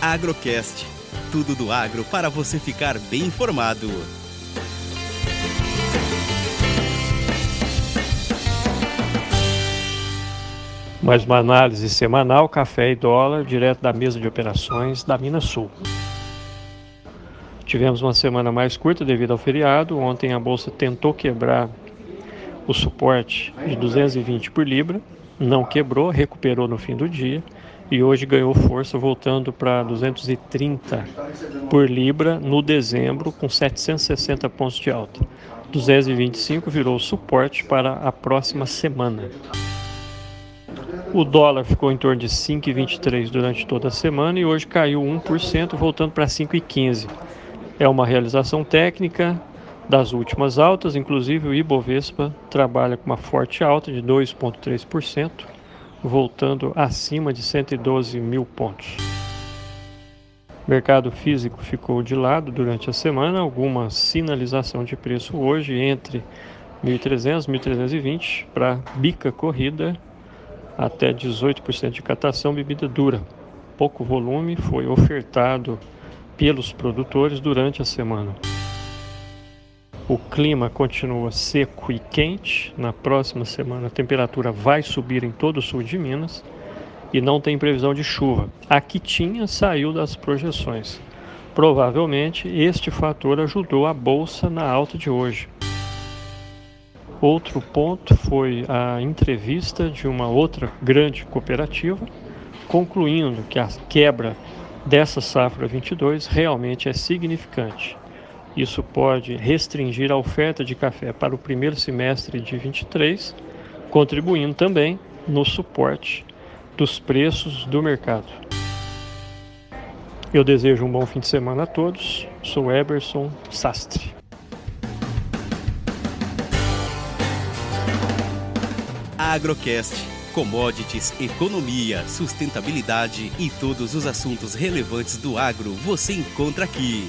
Agrocast. Tudo do agro para você ficar bem informado. Mais uma análise semanal, café e dólar, direto da mesa de operações da Minas Sul. Tivemos uma semana mais curta devido ao feriado. Ontem a bolsa tentou quebrar o suporte de 220 por libra, não quebrou, recuperou no fim do dia e hoje ganhou força voltando para 230 por libra no dezembro com 760 pontos de alta. 225 virou suporte para a próxima semana. O dólar ficou em torno de 5,23 durante toda a semana e hoje caiu 1%, voltando para 5,15. É uma realização técnica das últimas altas, inclusive o Ibovespa trabalha com uma forte alta de 2,3%, voltando acima de 112 mil pontos. O mercado físico ficou de lado durante a semana, alguma sinalização de preço hoje entre 1.300 e 1.320 para bica corrida até 18% de catação bebida dura. Pouco volume foi ofertado pelos produtores durante a semana. O clima continua seco e quente. Na próxima semana a temperatura vai subir em todo o sul de Minas e não tem previsão de chuva. A que tinha saiu das projeções. Provavelmente este fator ajudou a bolsa na alta de hoje. Outro ponto foi a entrevista de uma outra grande cooperativa, concluindo que a quebra dessa safra 22 realmente é significante. Isso pode restringir a oferta de café para o primeiro semestre de 23, contribuindo também no suporte dos preços do mercado. Eu desejo um bom fim de semana a todos. Sou Eberson Sastre. Agrocast. Commodities, economia, sustentabilidade e todos os assuntos relevantes do agro você encontra aqui.